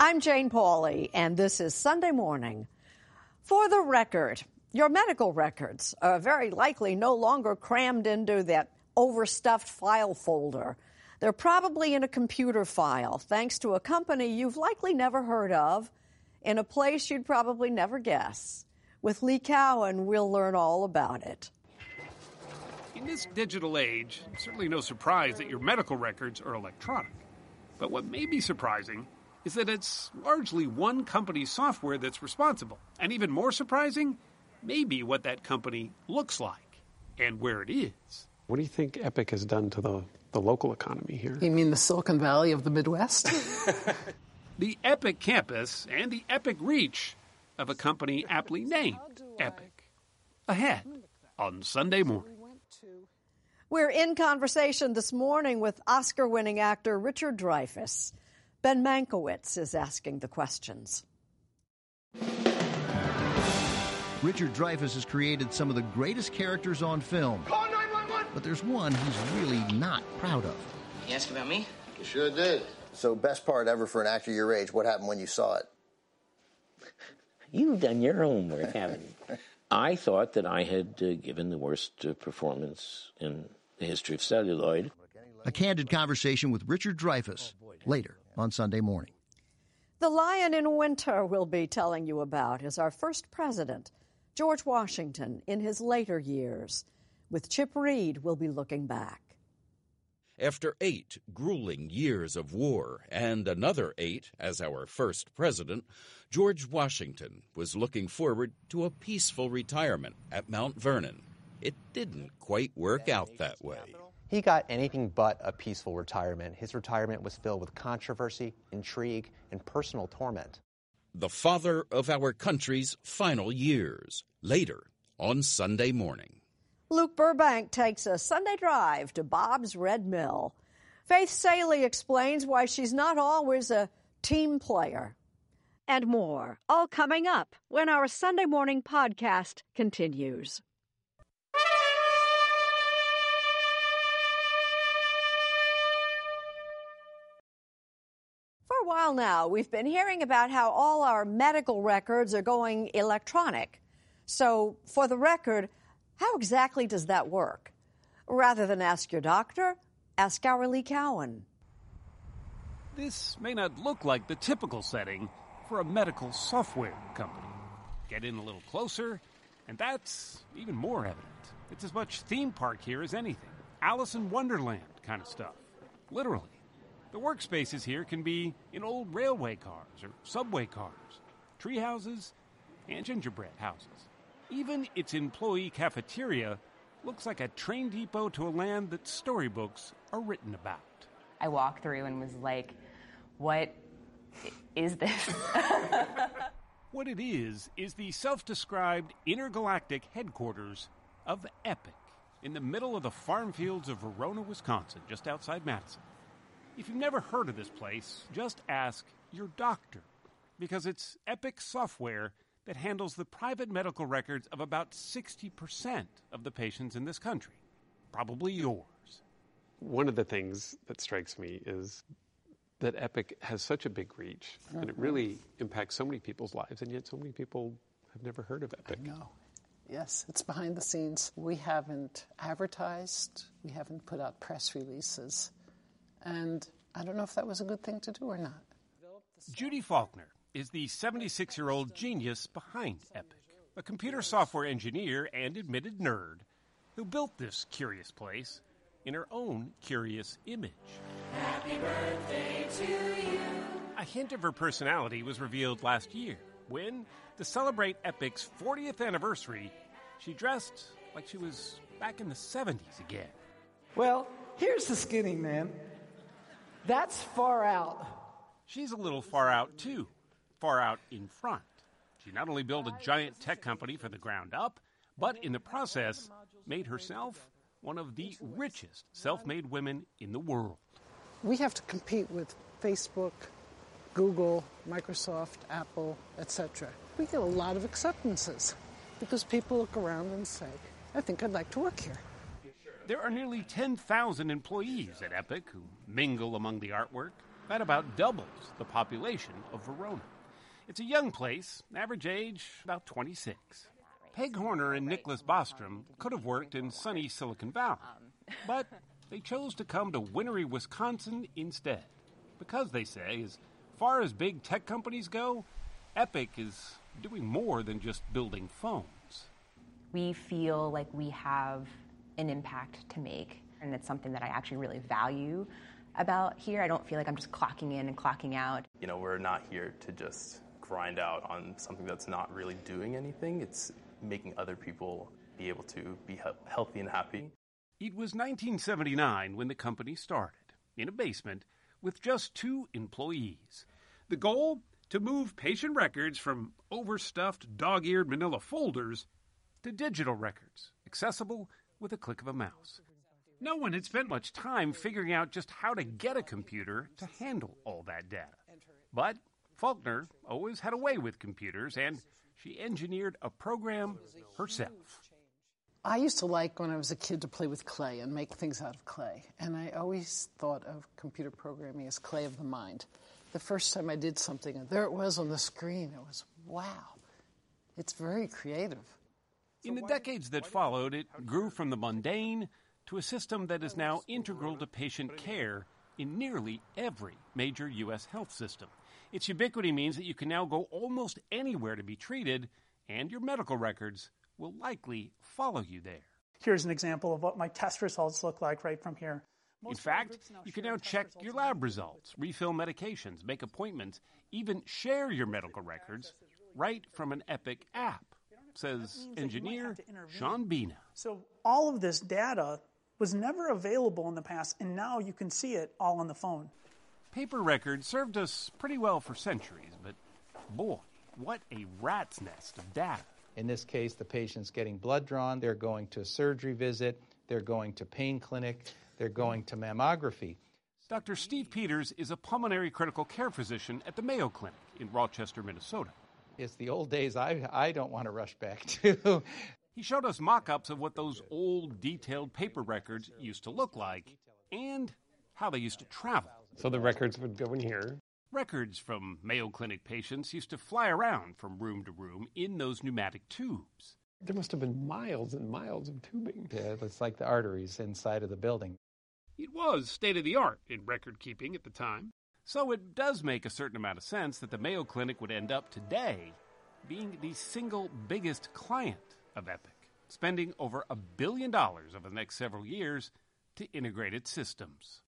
I'm Jane Pauley, and this is Sunday Morning. For the record, your medical records are very likely no longer crammed into that overstuffed file folder. They're probably in a computer file, thanks to a company you've likely never heard of, in a place you'd probably never guess. With Lee Cowan, we'll learn all about it. In this digital age, certainly no surprise that your medical records are electronic. But what may be surprising is that it's largely one company's software that's responsible. And even more surprising, maybe what that company looks like and where it is. What do you think Epic has done to the, the local economy here? You mean the Silicon Valley of the Midwest? the Epic campus and the Epic reach of a company aptly named Epic. Ahead on Sunday morning. We're in conversation this morning with Oscar winning actor Richard Dreyfuss. Ben Mankiewicz is asking the questions. Richard Dreyfuss has created some of the greatest characters on film. But there's one he's really not proud of. You ask about me? You sure did. So, best part ever for an actor your age, what happened when you saw it? You've done your homework, haven't you? I thought that I had uh, given the worst uh, performance in the history of celluloid. A candid conversation with Richard Dreyfuss later on Sunday morning. The Lion in Winter we'll be telling you about is our first president, George Washington, in his later years. With Chip Reid, we'll be looking back. After eight grueling years of war and another eight as our first president, George Washington was looking forward to a peaceful retirement at Mount Vernon. It didn't quite work out that way. He got anything but a peaceful retirement. His retirement was filled with controversy, intrigue, and personal torment. The father of our country's final years, later on Sunday morning. Luke Burbank takes a Sunday drive to Bob's Red Mill. Faith Salie explains why she's not always a team player. and more, all coming up when our Sunday morning podcast continues. While now, we've been hearing about how all our medical records are going electronic. So, for the record, how exactly does that work? Rather than ask your doctor, ask our Lee Cowan. This may not look like the typical setting for a medical software company. Get in a little closer, and that's even more evident. It's as much theme park here as anything. Alice in Wonderland kind of stuff. Literally. The workspaces here can be in old railway cars or subway cars, tree houses, and gingerbread houses. Even its employee cafeteria looks like a train depot to a land that storybooks are written about. I walked through and was like, what is this? what it is, is the self described intergalactic headquarters of Epic in the middle of the farm fields of Verona, Wisconsin, just outside Madison. If you've never heard of this place, just ask your doctor, because it's Epic software that handles the private medical records of about 60% of the patients in this country, probably yours. One of the things that strikes me is that Epic has such a big reach, mm-hmm. and it really impacts so many people's lives, and yet so many people have never heard of Epic. No. Yes, it's behind the scenes. We haven't advertised, we haven't put out press releases. And I don't know if that was a good thing to do or not. Judy Faulkner is the 76 year old genius behind Epic, a computer software engineer and admitted nerd who built this curious place in her own curious image. Happy birthday to you. A hint of her personality was revealed last year when, to celebrate Epic's 40th anniversary, she dressed like she was back in the 70s again. Well, here's the skinny man. That's far out. She's a little far out, too. Far out in front. She not only built a giant tech company from the ground up, but in the process, made herself one of the richest self made women in the world. We have to compete with Facebook, Google, Microsoft, Apple, etc. We get a lot of acceptances because people look around and say, I think I'd like to work here. There are nearly 10,000 employees at Epic who mingle among the artwork. That about doubles the population of Verona. It's a young place, average age about 26. Peg Horner and Nicholas Bostrom could have worked in sunny Silicon Valley, um. but they chose to come to wintry Wisconsin instead. Because, they say, as far as big tech companies go, Epic is doing more than just building phones. We feel like we have an impact to make. And it's something that I actually really value about here. I don't feel like I'm just clocking in and clocking out. You know, we're not here to just grind out on something that's not really doing anything. It's making other people be able to be he- healthy and happy. It was 1979 when the company started, in a basement, with just two employees. The goal? To move patient records from overstuffed, dog eared manila folders to digital records, accessible with a click of a mouse. No one had spent much time figuring out just how to get a computer to handle all that data. But Faulkner always had a way with computers, and she engineered a program herself. I used to like when I was a kid to play with clay and make things out of clay. And I always thought of computer programming as clay of the mind. The first time I did something, and there it was on the screen, it was wow. It's very creative. In the decades that followed, it grew from the mundane to a system that is now integral to patient care in nearly every major U.S. health system. Its ubiquity means that you can now go almost anywhere to be treated, and your medical records will likely follow you there. Here's an example of what my test results look like right from here. Most in fact, you can now check your lab results, refill medications, make appointments, even share your medical records right from an Epic app says engineer Sean Bina. So all of this data was never available in the past, and now you can see it all on the phone. Paper records served us pretty well for centuries, but boy, what a rat's nest of data. In this case, the patient's getting blood drawn, they're going to a surgery visit, they're going to pain clinic, they're going to mammography. Dr. Steve Peters is a pulmonary critical care physician at the Mayo Clinic in Rochester, Minnesota. It's the old days I, I don't want to rush back to. He showed us mock ups of what those old, detailed paper records used to look like and how they used to travel. So the records would go in here. Records from Mayo Clinic patients used to fly around from room to room in those pneumatic tubes. There must have been miles and miles of tubing. Yeah, it's like the arteries inside of the building. It was state of the art in record keeping at the time. So it does make a certain amount of sense that the Mayo Clinic would end up today being the single biggest client of Epic, spending over a billion dollars over the next several years to integrate its systems.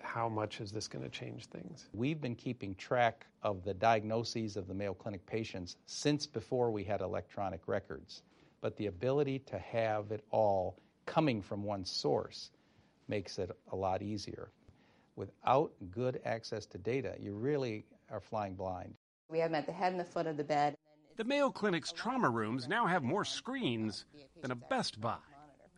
How much is this going to change things? We've been keeping track of the diagnoses of the Mayo Clinic patients since before we had electronic records. But the ability to have it all coming from one source makes it a lot easier. Without good access to data, you really are flying blind. We have them at the head and the foot of the bed. The Mayo Clinic's trauma rooms now have more screens than a Best Buy.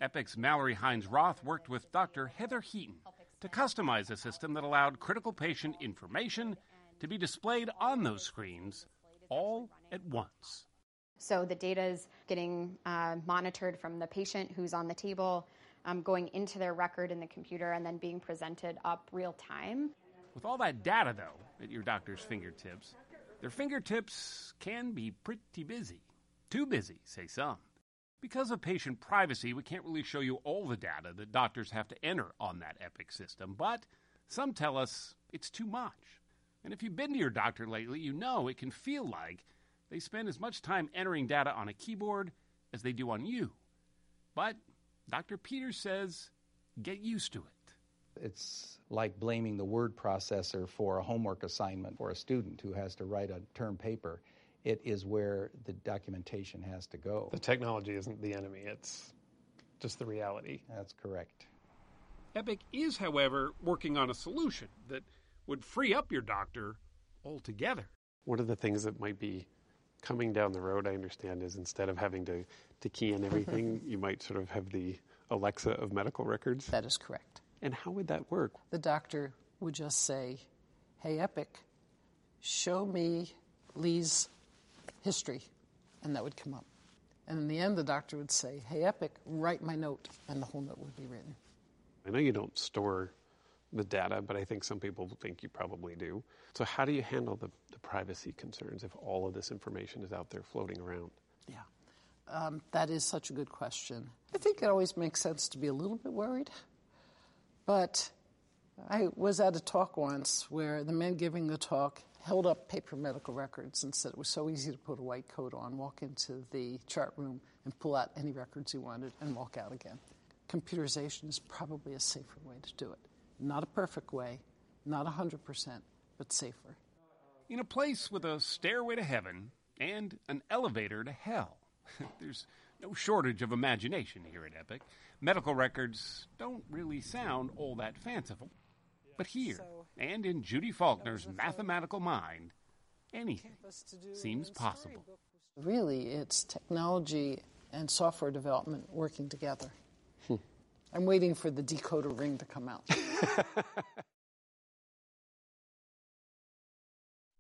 Epic's Mallory Hines Roth worked with Dr. Heather Heaton to customize a system that allowed critical patient information to be displayed on those screens all at once. So the data is getting uh, monitored from the patient who's on the table, um, going into their record in the computer, and then being presented up real time. With all that data, though, at your doctor's fingertips, their fingertips can be pretty busy. Too busy, say some. Because of patient privacy, we can't really show you all the data that doctors have to enter on that Epic system, but some tell us it's too much. And if you've been to your doctor lately, you know it can feel like they spend as much time entering data on a keyboard as they do on you. But Dr. Peters says get used to it. It's like blaming the word processor for a homework assignment for a student who has to write a term paper. It is where the documentation has to go. The technology isn't the enemy, it's just the reality. That's correct. Epic is, however, working on a solution that would free up your doctor altogether. One of the things that might be coming down the road, I understand, is instead of having to, to key in everything, you might sort of have the Alexa of medical records. That is correct. And how would that work? The doctor would just say, Hey, Epic, show me Lee's history. And that would come up. And in the end, the doctor would say, Hey, Epic, write my note. And the whole note would be written. I know you don't store the data, but I think some people think you probably do. So, how do you handle the, the privacy concerns if all of this information is out there floating around? Yeah. Um, that is such a good question. I think it always makes sense to be a little bit worried. But I was at a talk once where the man giving the talk held up paper medical records and said it was so easy to put a white coat on, walk into the chart room, and pull out any records he wanted and walk out again. Computerization is probably a safer way to do it. Not a perfect way, not 100%, but safer. In a place with a stairway to heaven and an elevator to hell, there's no shortage of imagination here at Epic. Medical records don't really sound all that fanciful. But here, and in Judy Faulkner's mathematical mind, anything seems possible. Really, it's technology and software development working together. Hmm. I'm waiting for the decoder ring to come out.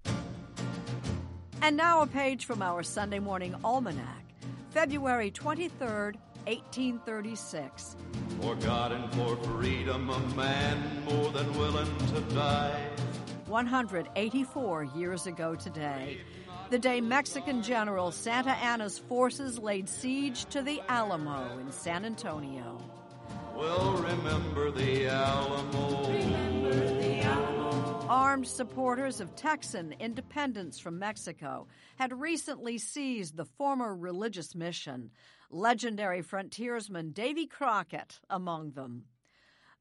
and now a page from our Sunday morning almanac, February 23rd, 1836. For God and for freedom, a man more than willing to die. 184 years ago today, the day Mexican General Santa Anna's forces laid siege to the Alamo in San Antonio. We'll remember the Alamo. Remember the Alamo. Armed supporters of Texan independence from Mexico had recently seized the former religious mission, legendary frontiersman Davy Crockett among them.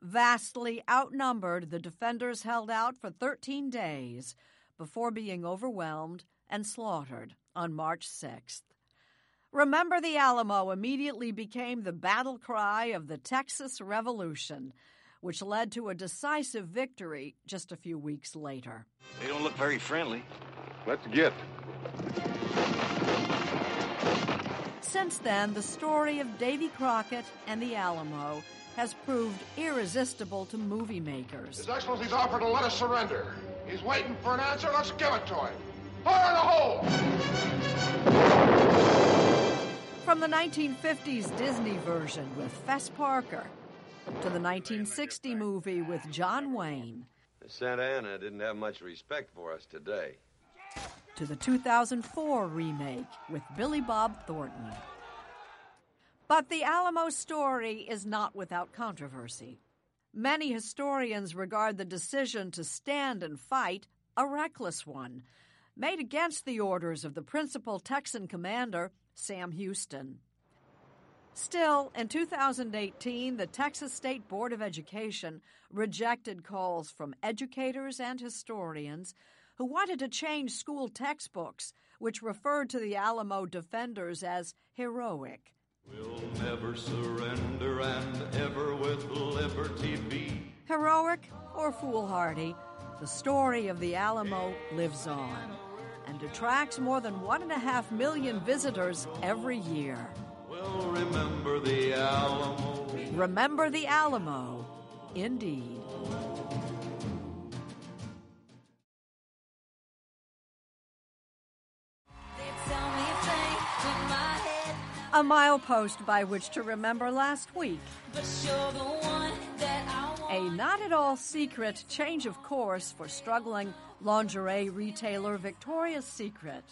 Vastly outnumbered, the defenders held out for 13 days before being overwhelmed and slaughtered on March 6th. Remember the Alamo immediately became the battle cry of the Texas Revolution, which led to a decisive victory just a few weeks later. They don't look very friendly. Let's get. Since then, the story of Davy Crockett and the Alamo has proved irresistible to movie makers. His Excellency's offered to let us surrender. He's waiting for an answer. Let's give it to him. Fire in the hole! From the 1950s Disney version with Fess Parker to the 1960 movie with John Wayne Santa Anna didn't have much respect for us today. to the 2004 remake with Billy Bob Thornton. But the Alamo story is not without controversy. Many historians regard the decision to stand and fight a reckless one, made against the orders of the principal Texan commander, Sam Houston. Still, in 2018, the Texas State Board of Education rejected calls from educators and historians who wanted to change school textbooks, which referred to the Alamo defenders as heroic. We'll never surrender and ever with liberty be. Heroic or foolhardy, the story of the Alamo lives on and attracts more than one and a half million visitors every year. We'll remember the Alamo. Remember the Alamo, indeed. A milepost by which to remember last week. A not at all secret change of course for struggling lingerie retailer Victoria's Secret.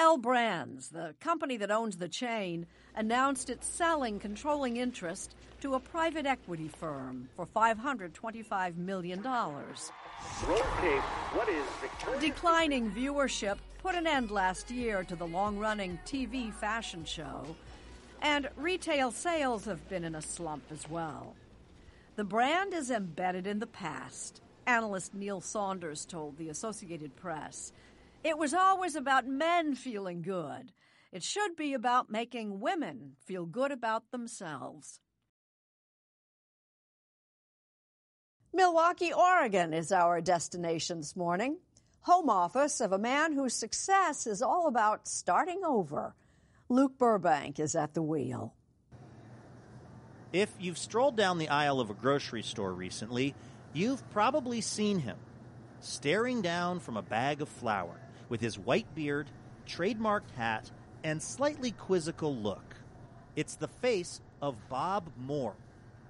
L Brands, the company that owns the chain, announced it's selling controlling interest to a private equity firm for $525 million. Declining viewership put an end last year to the long running TV fashion show, and retail sales have been in a slump as well. The brand is embedded in the past, analyst Neil Saunders told the Associated Press. It was always about men feeling good. It should be about making women feel good about themselves. Milwaukie, Oregon is our destination this morning. Home office of a man whose success is all about starting over. Luke Burbank is at the wheel. If you've strolled down the aisle of a grocery store recently, you've probably seen him staring down from a bag of flour with his white beard, trademarked hat, and slightly quizzical look. It's the face of Bob Moore,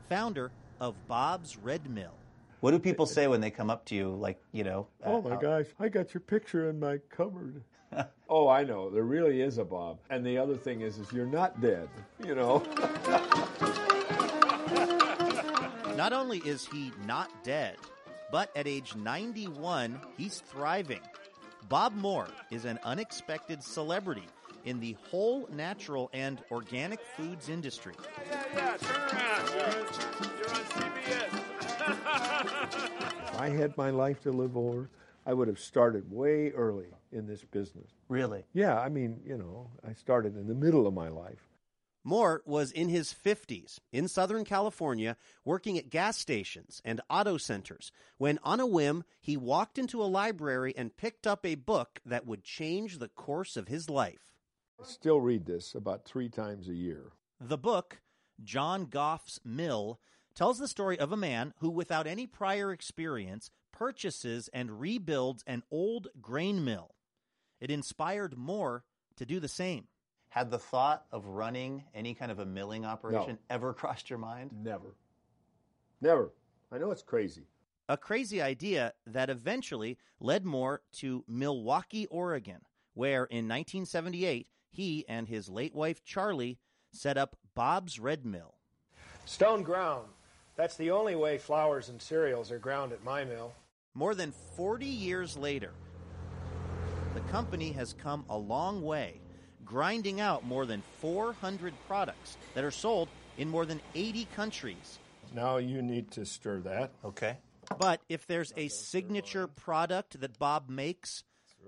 founder of Bob's Red Mill. What do people say when they come up to you, like, you know? Uh, oh my uh, gosh, I got your picture in my cupboard. oh, I know. There really is a Bob. And the other thing is, is you're not dead, you know? Not only is he not dead, but at age 91, he's thriving. Bob Moore is an unexpected celebrity in the whole natural and organic foods industry. Yeah, yeah, turn around. You're, you're on CBS. if I had my life to live over, I would have started way early in this business. Really? Yeah, I mean, you know, I started in the middle of my life. Moore was in his 50s in Southern California working at gas stations and auto centers when, on a whim, he walked into a library and picked up a book that would change the course of his life. I still read this about three times a year. The book, John Goffe's Mill, tells the story of a man who, without any prior experience, purchases and rebuilds an old grain mill. It inspired Moore to do the same. Had the thought of running any kind of a milling operation ever crossed your mind? Never. Never. I know it's crazy. A crazy idea that eventually led Moore to Milwaukie, Oregon, where in 1978 he and his late wife Charlee set up Bob's Red Mill. Stone ground. That's the only way flours and cereals are ground at my mill. More than 40 years later, the company has come a long way, grinding out more than 400 products that are sold in more than 80 countries. Now you need to stir that. Okay. But if there's a signature product that Bob makes,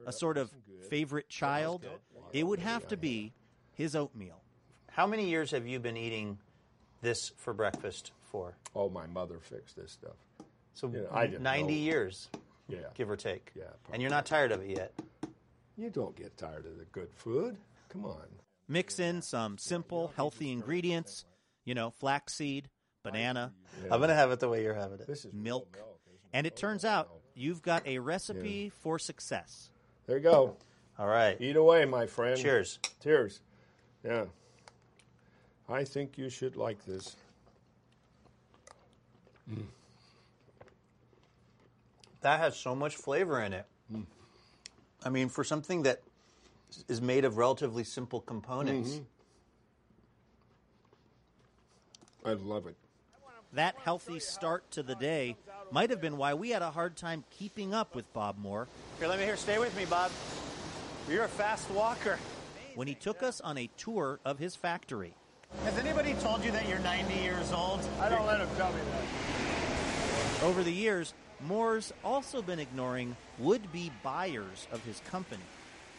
a sort of favorite child, it would have to be his oatmeal. How many years have you been eating this for breakfast for? Oh, my mother fixed this stuff. So You know, I didn't 90 know. years, Yeah. give or take. Yeah. And you're not tired of it yet. You don't get tired of the good food. Come on. Mix in some simple, healthy ingredients, you know, flaxseed, banana. I'm going to have it the way you're having it. This is milk. And it turns out you've got a recipe for success. There you go. All right. Eat away, my friend. Cheers. Cheers. Yeah. I think you should like this. Mm. That has so much flavor in it. Mm. I mean, for something that is made of relatively simple components. Mhm. I love it. That healthy start to the day might have been why we had a hard time keeping up with Bob Moore Here, let me hear. Stay with me, Bob. You're a fast walker. when he took us on a tour of his factory. Has anybody told you that you're 90 years old? I don't let him tell me that. Over the years, Moore's also been ignoring would be buyers of his company.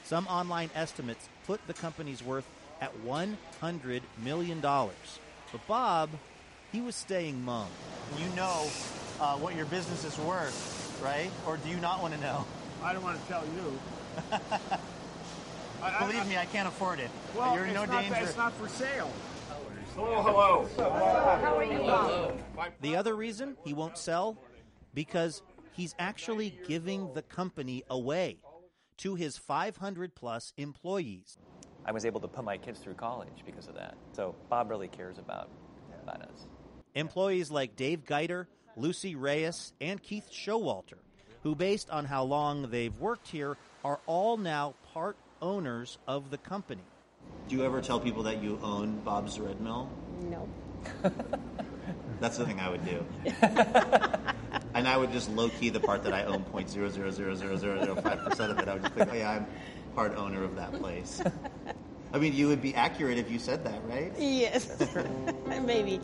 Some online estimates put the company's worth at $100 million. But Bob, he was staying mum. You know uh, what your business is worth, right? Or do you not want to know? I don't want to tell you. I- I- Believe me, I can't afford it. Well, you're in no not, danger. It's not for sale. Hello, hello. How are you, Bob? The other reason he won't sell? Because he's actually giving the company away to his 500 plus employees. I was able to put my kids through college because of that. So Bob really cares about about us. Employees like Dave Geiter, Lucy Reyes, and Keith Showalter, who, based on how long they've worked here, are all now part owners of the company. Do you ever tell people that you own Bob's Red Mill? No. That's the thing I would do. and I would just low key the part that I own 0.0000005 percent of it. I would just think, oh yeah, I'm part owner of that place. I mean, you would be accurate if you said that, right? Yes. Maybe.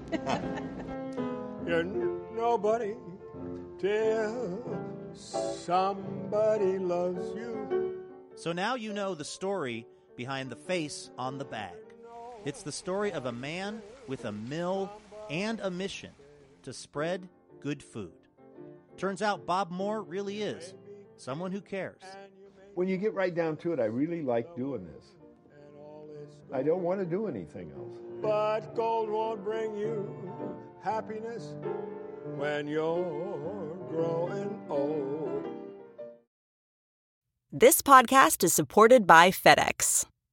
You're n- nobody till somebody loves you. So now you know the story behind the face on the bag. It's the story of a man with a mill and a mission to spread good food. Turns out Bob Moore really is someone who cares. When you get right down to it, I really like doing this. I don't want to do anything else. But gold won't bring you happiness when you're growing old. This podcast is supported by FedEx.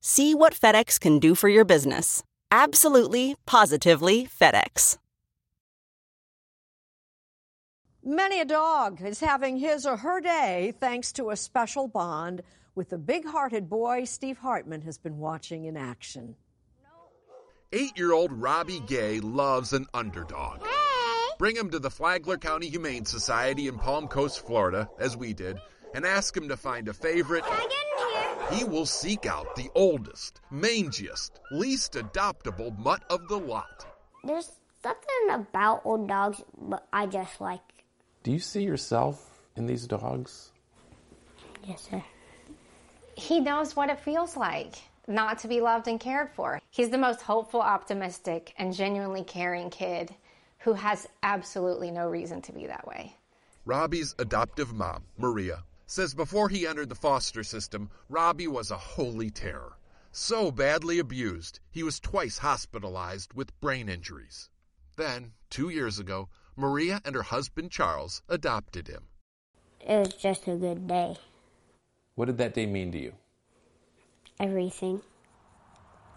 See what FedEx can do for your business. Absolutely, positively FedEx. Many a dog is having his or her day thanks to a special bond with the big hearted boy Steve Hartman has been watching in action. Eight year old Robbie Gay loves an underdog. Bring him to the Flagler County Humane Society in Palm Coast, Florida, as we did, and ask him to find a favorite. He will seek out the oldest, mangiest, least adoptable mutt of the lot. There's something about old dogs, but I just like. Do you see yourself in these dogs? Yes, sir. He knows what it feels like not to be loved and cared for. He's the most hopeful, optimistic, and genuinely caring kid who has absolutely no reason to be that way. Robbie's adoptive mom, Maria, says before he entered the foster system, Robbie was a holy terror. So badly abused, he was twice hospitalized with brain injuries. Then, two years ago, Maria and her husband Charles adopted him. It was just a good day. What did that day mean to you? Everything.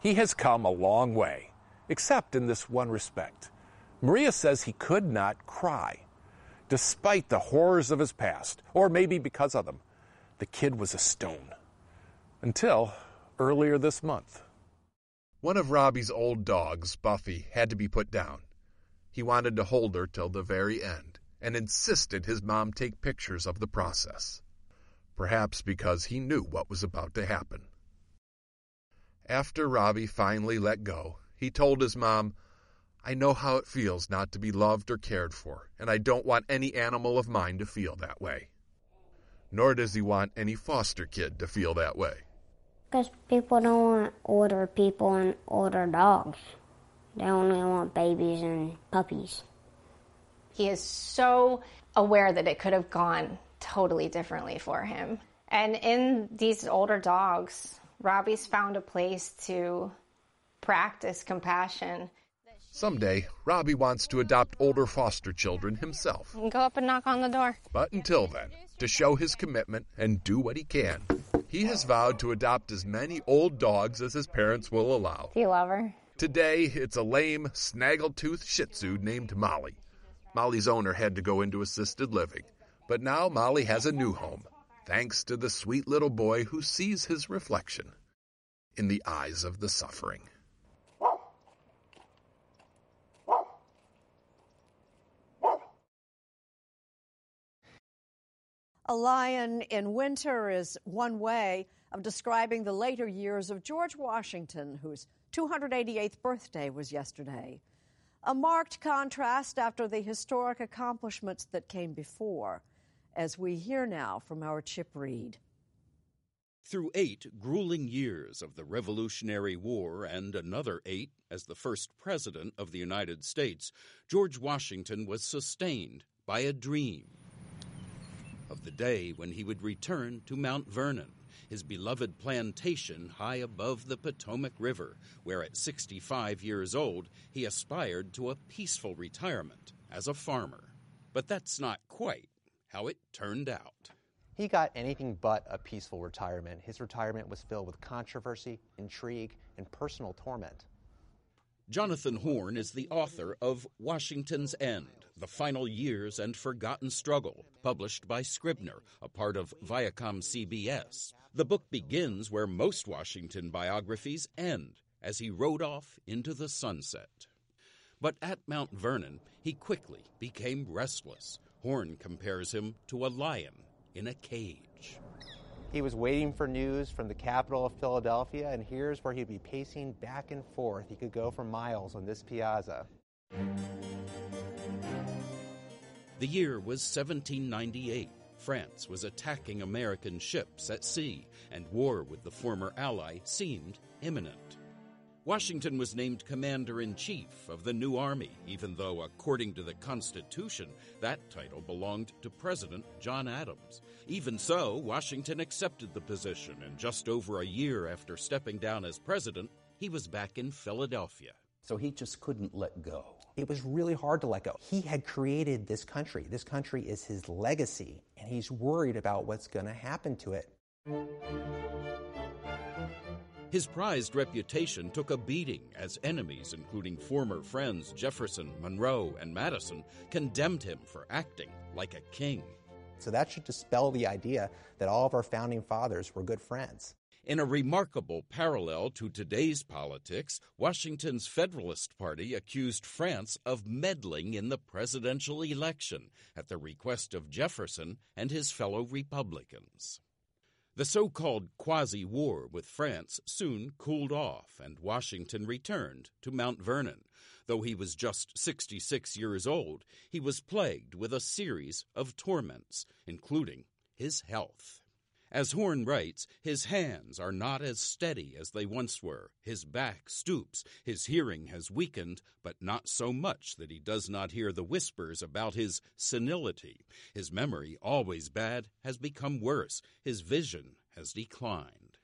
He has come a long way, except in this one respect. Maria says he could not cry. Despite the horrors of his past, or maybe because of them, the kid was a stone. Until earlier this month. One of Robbie's old dogs, Buffy, had to be put down. He wanted to hold her till the very end and insisted his mom take pictures of the process. Perhaps because he knew what was about to happen. After Robbie finally let go, he told his mom, I know how it feels not to be loved or cared for, and I don't want any animal of mine to feel that way. Nor does he want any foster kid to feel that way. Because people don't want older people and older dogs. They only want babies and puppies. He is so aware that it could have gone totally differently for him. And in these older dogs, Robbie's found a place to practice compassion. Someday, Robbie wants to adopt older foster children himself. Go up and knock on the door. But until then, to show his commitment and do what he can, he has vowed to adopt as many old dogs as his parents will allow. Do you love her? Today, it's a lame, snaggletooth Shih Tzu named Molly. Molly's owner had to go into assisted living, but now Molly has a new home, thanks to the sweet little boy who sees his reflection in the eyes of the suffering. A lion in winter is one way of describing the later years of George Washington, whose 288th birthday was yesterday. A marked contrast after the historic accomplishments that came before, as we hear now from our Chip Reid. Through eight grueling years of the Revolutionary War and another eight as the first President of the United States, George Washington was sustained by a dream of the day when he would return to Mount Vernon, his beloved plantation high above the Potomac River, where at 65 years old he aspired to a peaceful retirement as a farmer. But that's not quite how it turned out. He got anything but a peaceful retirement. His retirement was filled with controversy, intrigue, and personal torment. Jonathan Horn is the author of Washington's End The Final Years and Forgotten Struggle, published by Scribner, a part of Viacom CBS. The book begins where most Washington biographies end, as he rode off into the sunset. But at Mount Vernon, he quickly became restless. Horn compares him to a lion in a cage. He was waiting for news from the capital of Philadelphia, and here's where he'd be pacing back and forth. He could go for miles on this piazza. The year was 1798. France was attacking American ships at sea, and war with the former ally seemed imminent. Washington was named Commander in Chief of the new army, even though, according to the Constitution, that title belonged to President John Adams. Even so, Washington accepted the position, and just over a year after stepping down as president, he was back in Philadelphia. So he just couldn't let go. It was really hard to let go. He had created this country. This country is his legacy, and he's worried about what's going to happen to it. His prized reputation took a beating as enemies, including former friends Jefferson, Monroe, and Madison, condemned him for acting like a king. So that should dispel the idea that all of our founding fathers were good friends. In a remarkable parallel to today's politics, Washington's Federalist Party accused France of meddling in the presidential election at the request of Jefferson and his fellow Republicans. The so called quasi war with France soon cooled off, and Washington returned to Mount Vernon. Though he was just 66 years old, he was plagued with a series of torments, including his health. As Horn writes, his hands are not as steady as they once were. His back stoops. His hearing has weakened, but not so much that he does not hear the whispers about his senility. His memory, always bad, has become worse. His vision has declined.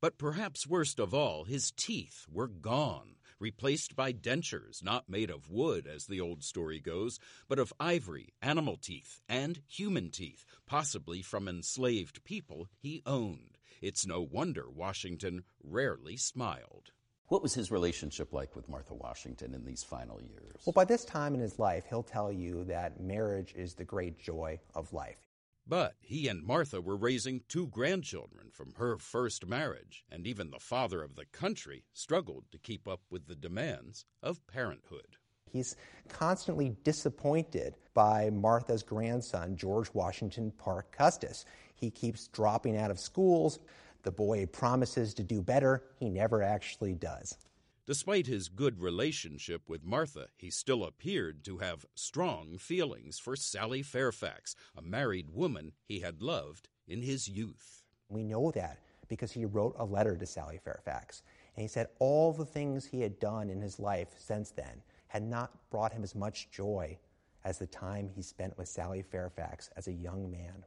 But perhaps worst of all, his teeth were gone replaced by dentures not made of wood, as the old story goes, but of ivory, animal teeth, and human teeth, possibly from enslaved people he owned. It's no wonder Washington rarely smiled. What was his relationship like with Martha Washington in these final years? Well, by this time in his life, he'll tell you that marriage is the great joy of life. But he and Martha were raising two grandchildren from her first marriage, and even the father of the country struggled to keep up with the demands of parenthood. He's constantly disappointed by Martha's grandson, George Washington Parke Custis. He keeps dropping out of schools. The boy promises to do better. He never actually does. Despite his good relationship with Martha, he still appeared to have strong feelings for Sally Fairfax, a married woman he had loved in his youth. We know that because he wrote a letter to Sally Fairfax. And he said all the things he had done in his life since then had not brought him as much joy as the time he spent with Sally Fairfax as a young man.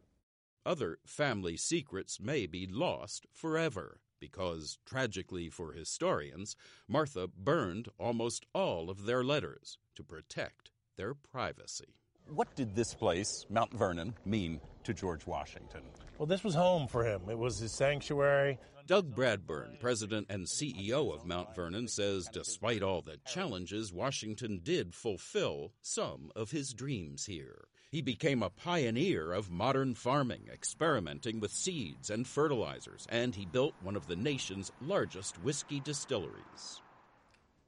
Other family secrets may be lost forever because, tragically for historians, Martha burned almost all of their letters to protect their privacy. What did this place, Mount Vernon, mean to George Washington? Well, this was home for him. It was his sanctuary. Doug Bradburn, president and CEO of Mount Vernon, says despite all the challenges, Washington did fulfill some of his dreams here. He became a pioneer of modern farming, experimenting with seeds and fertilizers, and he built one of the nation's largest whiskey distilleries.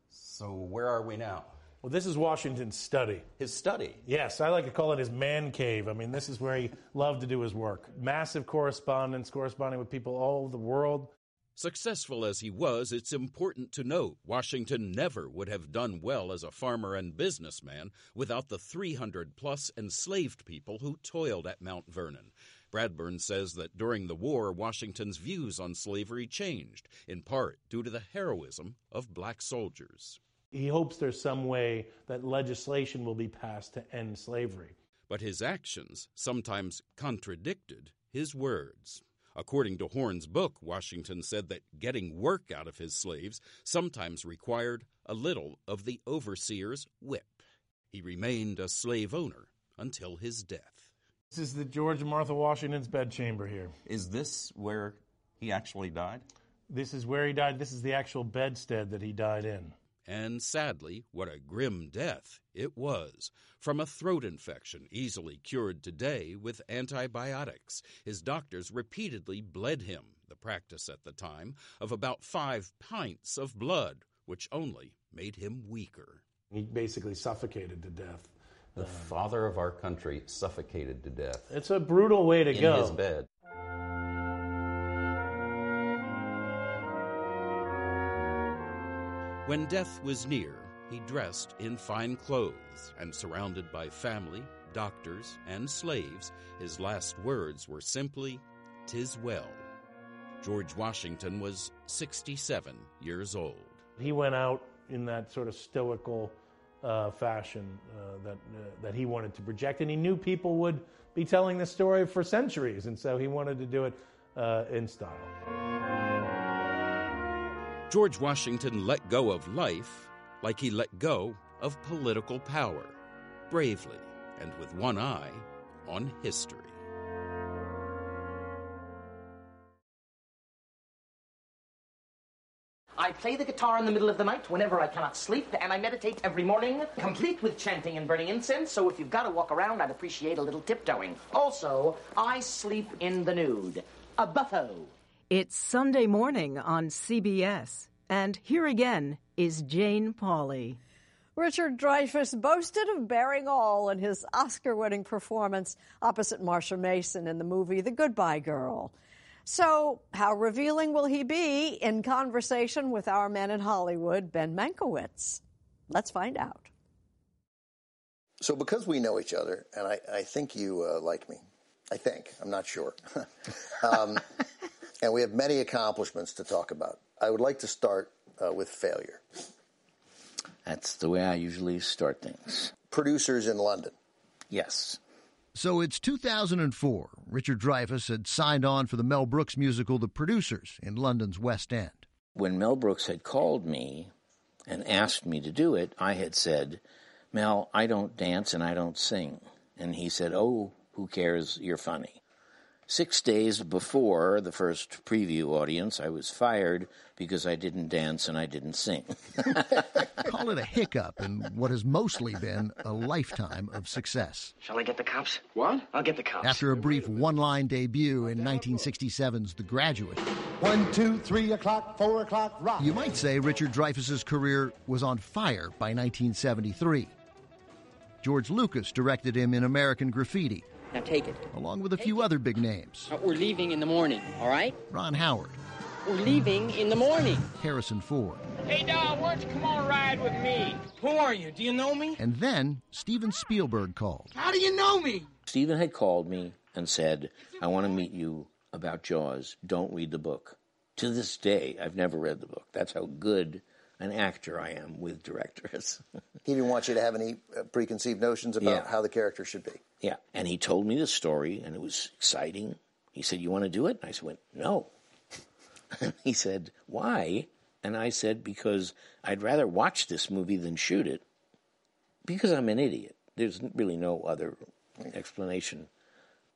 So, where are we now? Well, this is Washington's study. His study? Yes, I like to call it his man cave. I mean, this is where he loved to do his work. Massive correspondence, corresponding with people all over the world. Successful as he was, it's important to note Washington never would have done well as a farmer and businessman without the 300 plus enslaved people who toiled at Mount Vernon. Bradburn says that during the war, Washington's views on slavery changed, in part due to the heroism of black soldiers. He hopes there's some way that legislation will be passed to end slavery. But his actions sometimes contradicted his words. According to Horn's book, Washington said that getting work out of his slaves sometimes required a little of the overseer's whip. He remained a slave owner until his death. This is the George and Martha Washington's bedchamber here. Is this where he actually died? This is where he died. This is the actual bedstead that he died in. And sadly, what a grim death it was. From a throat infection easily cured today with antibiotics. His doctors repeatedly bled him, the practice at the time, of about five pints of blood, which only made him weaker. He basically suffocated to death. The father of our country suffocated to death. It's a brutal way to in go. his bed. When death was near, he dressed in fine clothes, and surrounded by family, doctors, and slaves, his last words were simply, "Tis well." George Washington was 67 years old. He went out in that sort of stoical uh, fashion uh, that uh, that he wanted to project, and he knew people would be telling this story for centuries, and so he wanted to do it uh, in style. George Washington let go of life like he let go of political power, bravely and with one eye on history. I play the guitar in the middle of the night whenever I cannot sleep, and I meditate every morning, complete with chanting and burning incense. So if you've got to walk around, I'd appreciate a little tiptoeing. Also, I sleep in the nude. A buffo. It's Sunday morning on CBS, and here again is Jane Pauley. Richard Dreyfuss boasted of bearing all in his Oscar winning performance opposite Marsha Mason in the movie The Goodbye Girl. So, how revealing will he be in conversation with our man in Hollywood, Ben Mankiewicz? Let's find out. So, because we know each other, and I, I think you uh, like me, I think, I'm not sure, um, and we have many accomplishments to talk about, I would like to start uh, with failure. That's the way I usually start things. Producers in London. Yes. So it's 2004. Richard Dreyfuss had signed on for the Mel Brooks musical The Producers in London's West End. When Mel Brooks had called me and asked me to do it, I had said, Mel, I don't dance and I don't sing. And he said, Oh, who cares? You're funny. Six days before the first preview audience, I was fired because I didn't dance and I didn't sing. Call it a hiccup in what has mostly been a lifetime of success. Shall I get the cops? What? I'll get the cops. After a brief one line debut in 1967's The Graduate, One, two, three o'clock, four o'clock, rock. you might say Richard Dreyfuss's career was on fire by 1973. George Lucas directed him in American Graffiti, Now take it. along with a few other big names Uh, We're leaving in the morning, all right? Ron Howard, We're leaving in the morning. Harrison Ford, Hey, Don, why don't you come on ride with me? Who are you? Do you know me? and then Steven Spielberg called. How do you know me? Steven had called me and said, I want to meet you about Jaws. Don't read the book. To this day, I've never read the book. That's how good an actor I am with directors. he didn't want you to have any uh, preconceived notions about Yeah. how the character should be. yeah. And he told me the story, and it was exciting. He said, You want to do it? And I said, No. He said, Why? And I said, Because I'd rather watch this movie than shoot it. Because I'm an idiot. There's really no other explanation.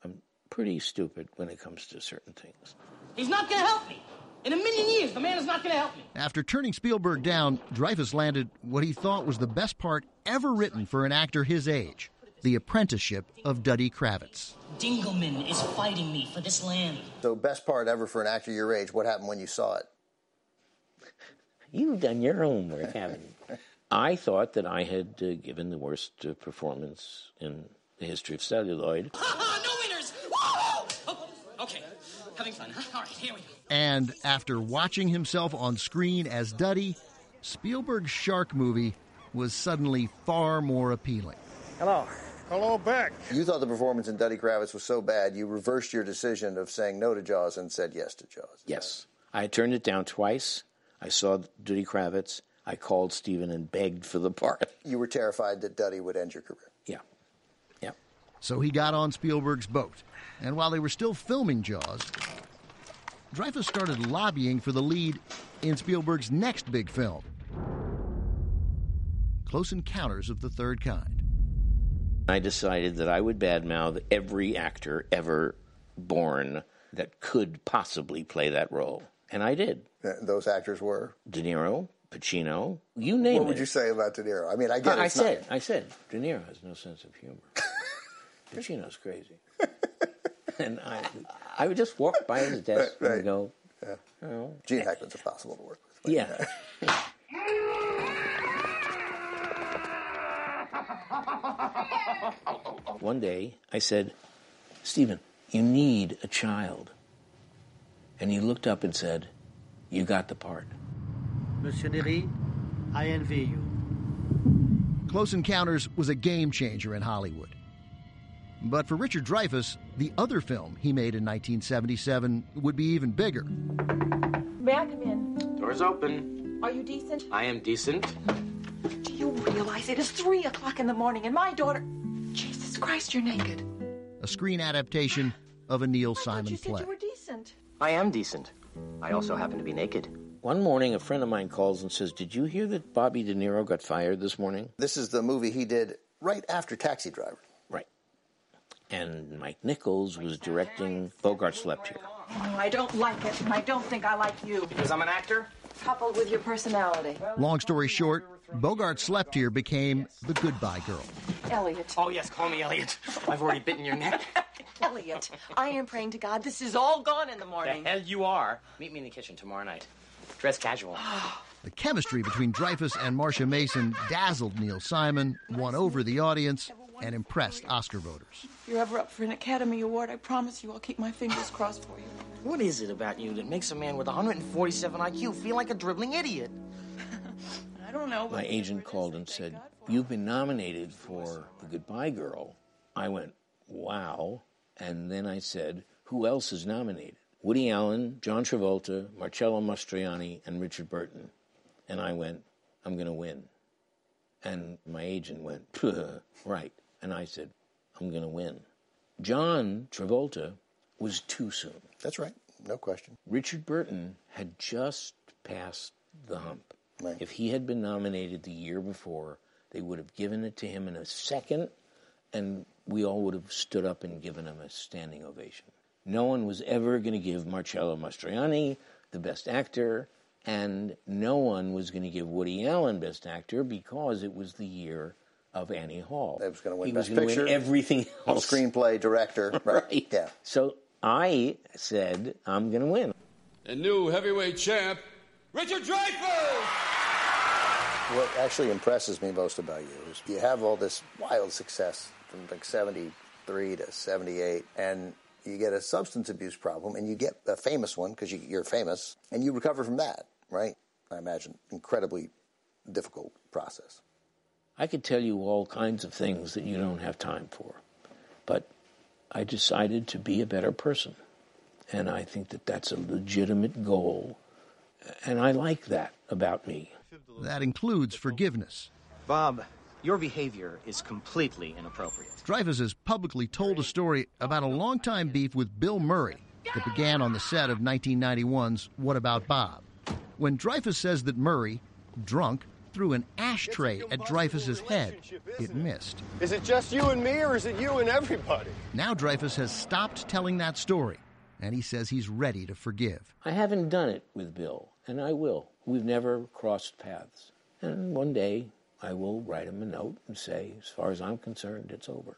I'm pretty stupid when it comes to certain things. He's not going to help me. In a million years, the man is not going to help me. After turning Spielberg down, Dreyfuss landed what he thought was the best part ever written for an actor his age The Apprenticeship of Duddy Kravitz. Dingleman is fighting me for this land. So, best part ever for an actor your age. What happened when you saw it? You've done your homework, haven't you? I thought that I had uh, given the worst uh, performance in the history of celluloid. no winners! Woo! Oh, okay, having fun, huh? All right, here we go. And after watching himself on screen as Duddy, Spielberg's shark movie was suddenly far more appealing. Hello. Hello, Beck. You thought the performance in Duddy Kravitz was so bad, you reversed your decision of saying no to Jaws and said yes to Jaws. Yes. I turned it down twice. I saw Duddy Kravitz. I called Steven and begged for the part. You were terrified that Duddy would end your career. Yeah. Yeah. So he got on Spielberg's boat. And while they were still filming Jaws, Dreyfuss started lobbying for the lead in Spielberg's next big film Close Encounters of the Third Kind. I decided that I would badmouth every actor ever born that could possibly play that role. And I did. Uh, Those actors were? De Niro, Pacino, you name it. what it. would you say about De Niro? I mean, I get it. I it's not- said, I said, De Niro has no sense of humor. Pacino's crazy. and I, I would just walk by his desk Right, right. and go, Yeah. you know, Gene Hackman's impossible to work with. yeah. One day, I said, Steven, you need a child. And he looked up and said, You got the part. Monsieur Neary, I envy you. Close Encounters was a game changer in Hollywood. But for Richard Dreyfuss, the other film he made in 1977 would be even bigger. May I come in? Doors open. Are you decent? I am decent. Do you realize it is three o'clock in the morning and my daughter. Jesus Christ, you're naked. a screen adaptation of a Neil You Simon said play. you were decent. I am decent. I also happen to be naked. One morning, a friend of mine calls and says, Did you hear that Bobby De Niro got fired this morning? This is the movie he did right after Taxi Driver. Right. And Mike Nichols was directing Bogart Slept Here. Oh, I don't like it, and I don't think I like you. Because I'm an actor? Coupled with your personality. Long story short, Bogart Slept Here became the goodbye girl. Elliot. Oh, yes, call me Elliot. I've already bitten your neck. Elliot, I am praying to God this is all gone in the morning. The morning. hell you are. Meet me in the kitchen tomorrow night. Dress casual. The chemistry between Dreyfuss and Marsha Mason dazzled Neil Simon, won over the audience, and impressed Oscar voters. If you're ever up for an Academy Award, I promise you I'll keep my fingers crossed for you. What is it about you that makes a man with 147 IQ feel like a dribbling idiot? I don't know. My agent called and said, You've been nominated for The Goodbye Girl. I went, Wow. And then I said, Who else is nominated? Woody Allen, John Travolta, Marcello Mastroianni, and Richard Burton. And I went, I'm going to win. And my agent went, Right. And I said, I'm going to win. John Travolta was too soon. That's right. No question. Richard Burton had just passed the hump. If he had been nominated the year before, they would have given it to him in a second, and we all would have stood up and given him a standing ovation. No one was ever going to give Marcello Mastroianni the best actor, and no one was going to give Woody Allen best actor because it was the year of Annie Hall. They was going to win he Best was gonna Picture, win everything else. Screenplay, director. Right. Right. Yeah. So I said, I'm going to win. And new heavyweight champ, Richard Dreyfuss! What actually impresses me most about you is you have all this wild success from like 73 to 78, and you get a substance abuse problem, and you get a famous one because you, you're famous, and you recover from that, right? I imagine incredibly difficult process. I could tell you all kinds of things that you don't have time for, but I decided to be a better person. And I think that that's a legitimate goal. And I like that about me. That includes forgiveness. Bob, your behavior is completely inappropriate. Dreyfuss has publicly told a story about a longtime beef with Bill Murray that began on the set of 1991's What About Bob? When Dreyfuss says that Murray, drunk, threw an ashtray at Dreyfuss's head, it missed. Is it just you and me, or is it you and everybody? Now Dreyfuss has stopped telling that story, and he says he's ready to forgive. I haven't done it with Bill, and I will. We've never crossed paths. And one day I will write him a note and say, as far as I'm concerned, it's over.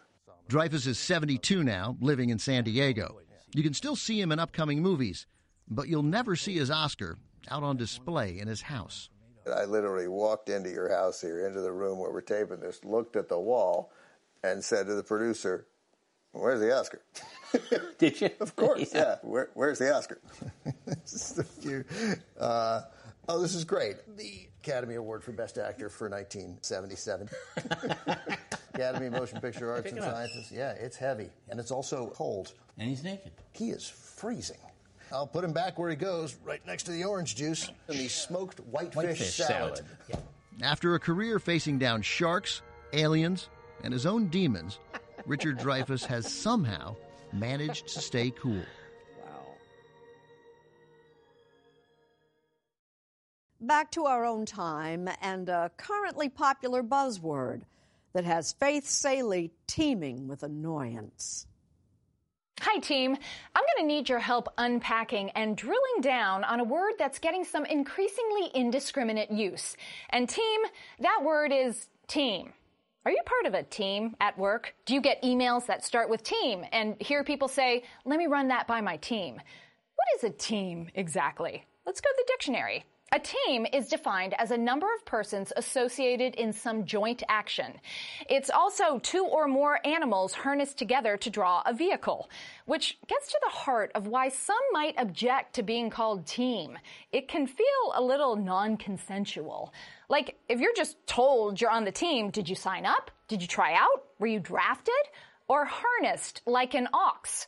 Dreyfuss is 72 now, living in San Diego. You can still see him in upcoming movies, but you'll never see his Oscar out on display in his house. I literally walked into your house here, into the room where we're taping this, looked at the wall, and said to the producer, Where's the Oscar? Did you? Of course, yeah. yeah. Where, where's the Oscar? uh, oh, this is great. The Academy Award for Best Actor for 1977. Academy of Motion Picture Arts and Sciences. Yeah, it's heavy. And it's also cold. And he's naked. He is freezing. I'll put him back where he goes, right next to the orange juice and the smoked whitefish, whitefish salad. salad. Yeah. After a career facing down sharks, aliens, and his own demons, Richard Dreyfuss has somehow managed to stay cool. Wow. Back to our own time and a currently popular buzzword that has Faith Salie teeming with annoyance. Hi, team. I'm going to need your help unpacking and drilling down on a word that's getting some increasingly indiscriminate use. And, team, that word is team. Are you part of a team at work? Do you get emails that start with team and hear people say, let me run that by my team? What is a team exactly? Let's go to the dictionary. A team is defined as a number of persons associated in some joint action. It's also two or more animals harnessed together to draw a vehicle, which gets to the heart of why some might object to being called team. It can feel a little non-consensual. Like, if you're just told you're on the team, did you sign up? Did you try out? Were you drafted? Or harnessed like an ox?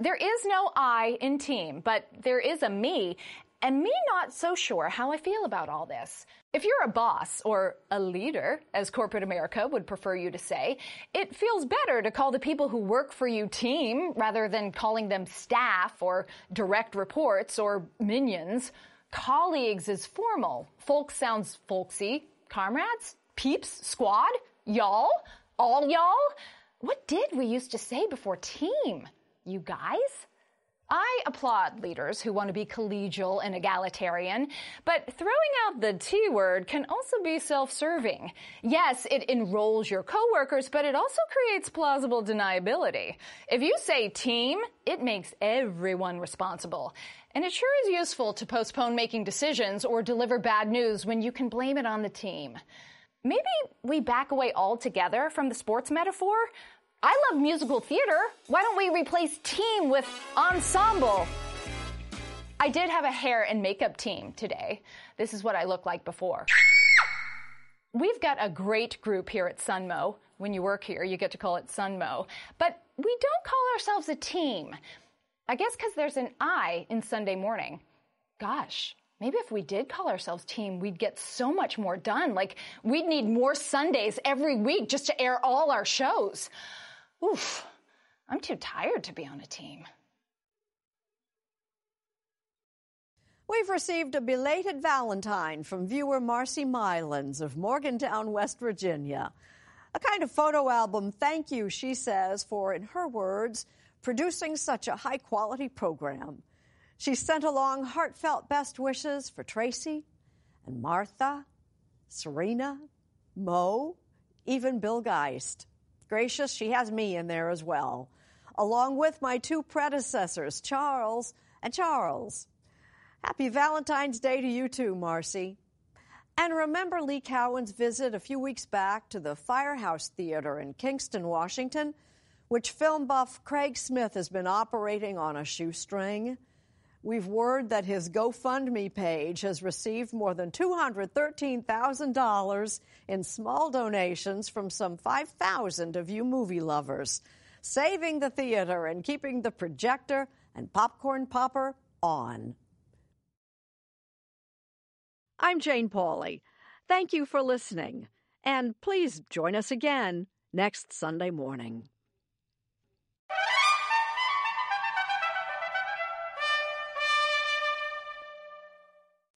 There is no I in team, but there is a me, and me not so sure how I feel about all this. If you're a boss or a leader, as corporate America would prefer you to say, it feels better to call the people who work for you team rather than calling them staff or direct reports or minions. Colleagues is formal. Folk sounds folksy. Comrades? Peeps? Squad? Y'all? All y'all? What did we used to say before team? You guys? I applaud leaders who want to be collegial and egalitarian, but throwing out the T word can also be self-serving. Yes, it enrolls your coworkers, but it also creates plausible deniability. If you say team, it makes everyone responsible. And it sure is useful to postpone making decisions or deliver bad news when you can blame it on the team. Maybe we back away altogether from the sports metaphor? I love musical theater. Why don't we replace team with ensemble? I did have a hair and makeup team today. This is what I looked like before. We've got a great group here at Sunmo. When you work here, you get to call it Sunmo. But we don't call ourselves a team. I guess because there's an I in Sunday morning. Gosh, maybe if we did call ourselves team, we'd get so much more done. Like, we'd need more Sundays every week just to air all our shows. Oof, I'm too tired to be on a team. We've received a belated Valentine from viewer Marcy Mylands of Morgantown, West Virginia. A kind of photo album thank you, she says, for, in her words, producing such a high quality program. She sent along heartfelt best wishes for Tracy and Martha, Serena, Mo, even Bill Geist. Gracious, she has me in there as well, along with my two predecessors, Charles and Charles. Happy Valentine's Day to you too, Marcy. And remember Lee Cowan's visit a few weeks back to the Firehouse Theater in Kingston, Washington, which film buff Craig Smith has been operating on a shoestring? We've word that his GoFundMe page has received more than $213,000 in small donations from some 5,000 of you movie lovers, saving the theater and keeping the projector and Popcorn Popper on. I'm Jane Pauley. Thank you for listening, and please join us again next Sunday morning.